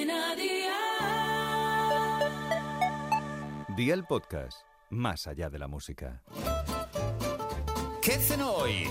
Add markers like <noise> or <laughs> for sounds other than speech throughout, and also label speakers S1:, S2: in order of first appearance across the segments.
S1: Cadena Dial.
S2: Día el podcast, más allá de la música.
S3: ¿Qué cenó hoy?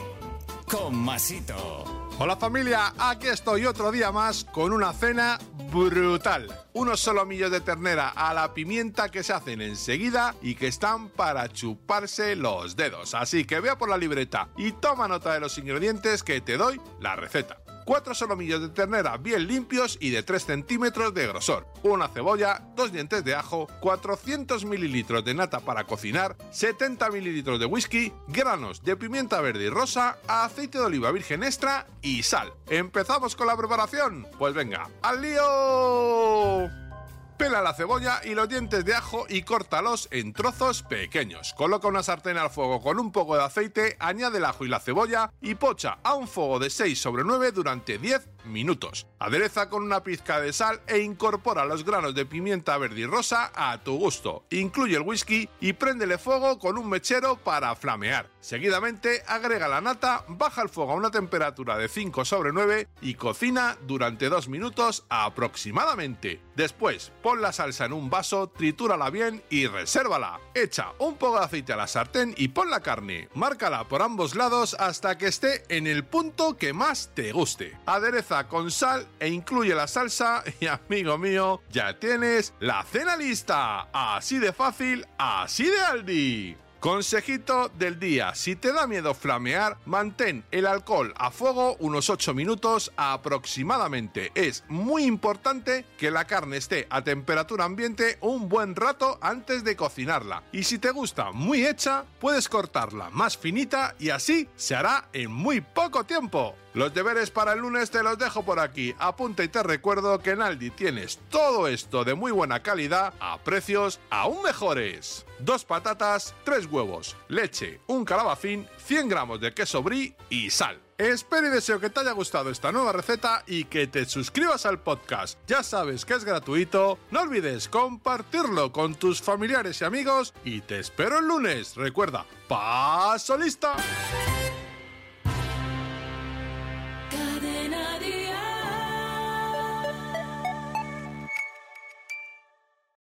S3: Con Masito.
S4: Hola familia, aquí estoy otro día más con una cena brutal. Unos solomillos de ternera a la pimienta que se hacen enseguida y que están para chuparse los dedos. Así que vea por la libreta y toma nota de los ingredientes que te doy la receta. 4 solomillos de ternera bien limpios y de 3 centímetros de grosor, una cebolla, 2 dientes de ajo, 400 mililitros de nata para cocinar, 70 mililitros de whisky, granos de pimienta verde y rosa, aceite de oliva virgen extra y sal. ¿Empezamos con la preparación? Pues venga, ¡al lío! Pela la cebolla y los dientes de ajo y córtalos en trozos pequeños. Coloca una sartén al fuego con un poco de aceite, añade el ajo y la cebolla y pocha a un fuego de 6 sobre 9 durante 10 minutos. Adereza con una pizca de sal e incorpora los granos de pimienta verde y rosa a tu gusto. Incluye el whisky y préndele fuego con un mechero para flamear. Seguidamente agrega la nata, baja el fuego a una temperatura de 5 sobre 9 y cocina durante 2 minutos aproximadamente. Después, pon la salsa en un vaso, tritúrala bien y resérvala. Echa un poco de aceite a la sartén y pon la carne. Márcala por ambos lados hasta que esté en el punto que más te guste. Adereza con sal e incluye la salsa <laughs> y amigo mío, ya tienes la cena lista. Así de fácil, así de Aldi. Consejito del día, si te da miedo flamear, mantén el alcohol a fuego unos 8 minutos aproximadamente. Es muy importante que la carne esté a temperatura ambiente un buen rato antes de cocinarla. Y si te gusta muy hecha, puedes cortarla más finita y así se hará en muy poco tiempo. Los deberes para el lunes te los dejo por aquí. Apunta y te recuerdo que en Aldi tienes todo esto de muy buena calidad a precios aún mejores. Dos patatas, tres huevos, leche, un calabacín, 100 gramos de queso brie y sal. Espero y deseo que te haya gustado esta nueva receta y que te suscribas al podcast. Ya sabes que es gratuito, no olvides compartirlo con tus familiares y amigos y te espero el lunes. Recuerda, paso lista.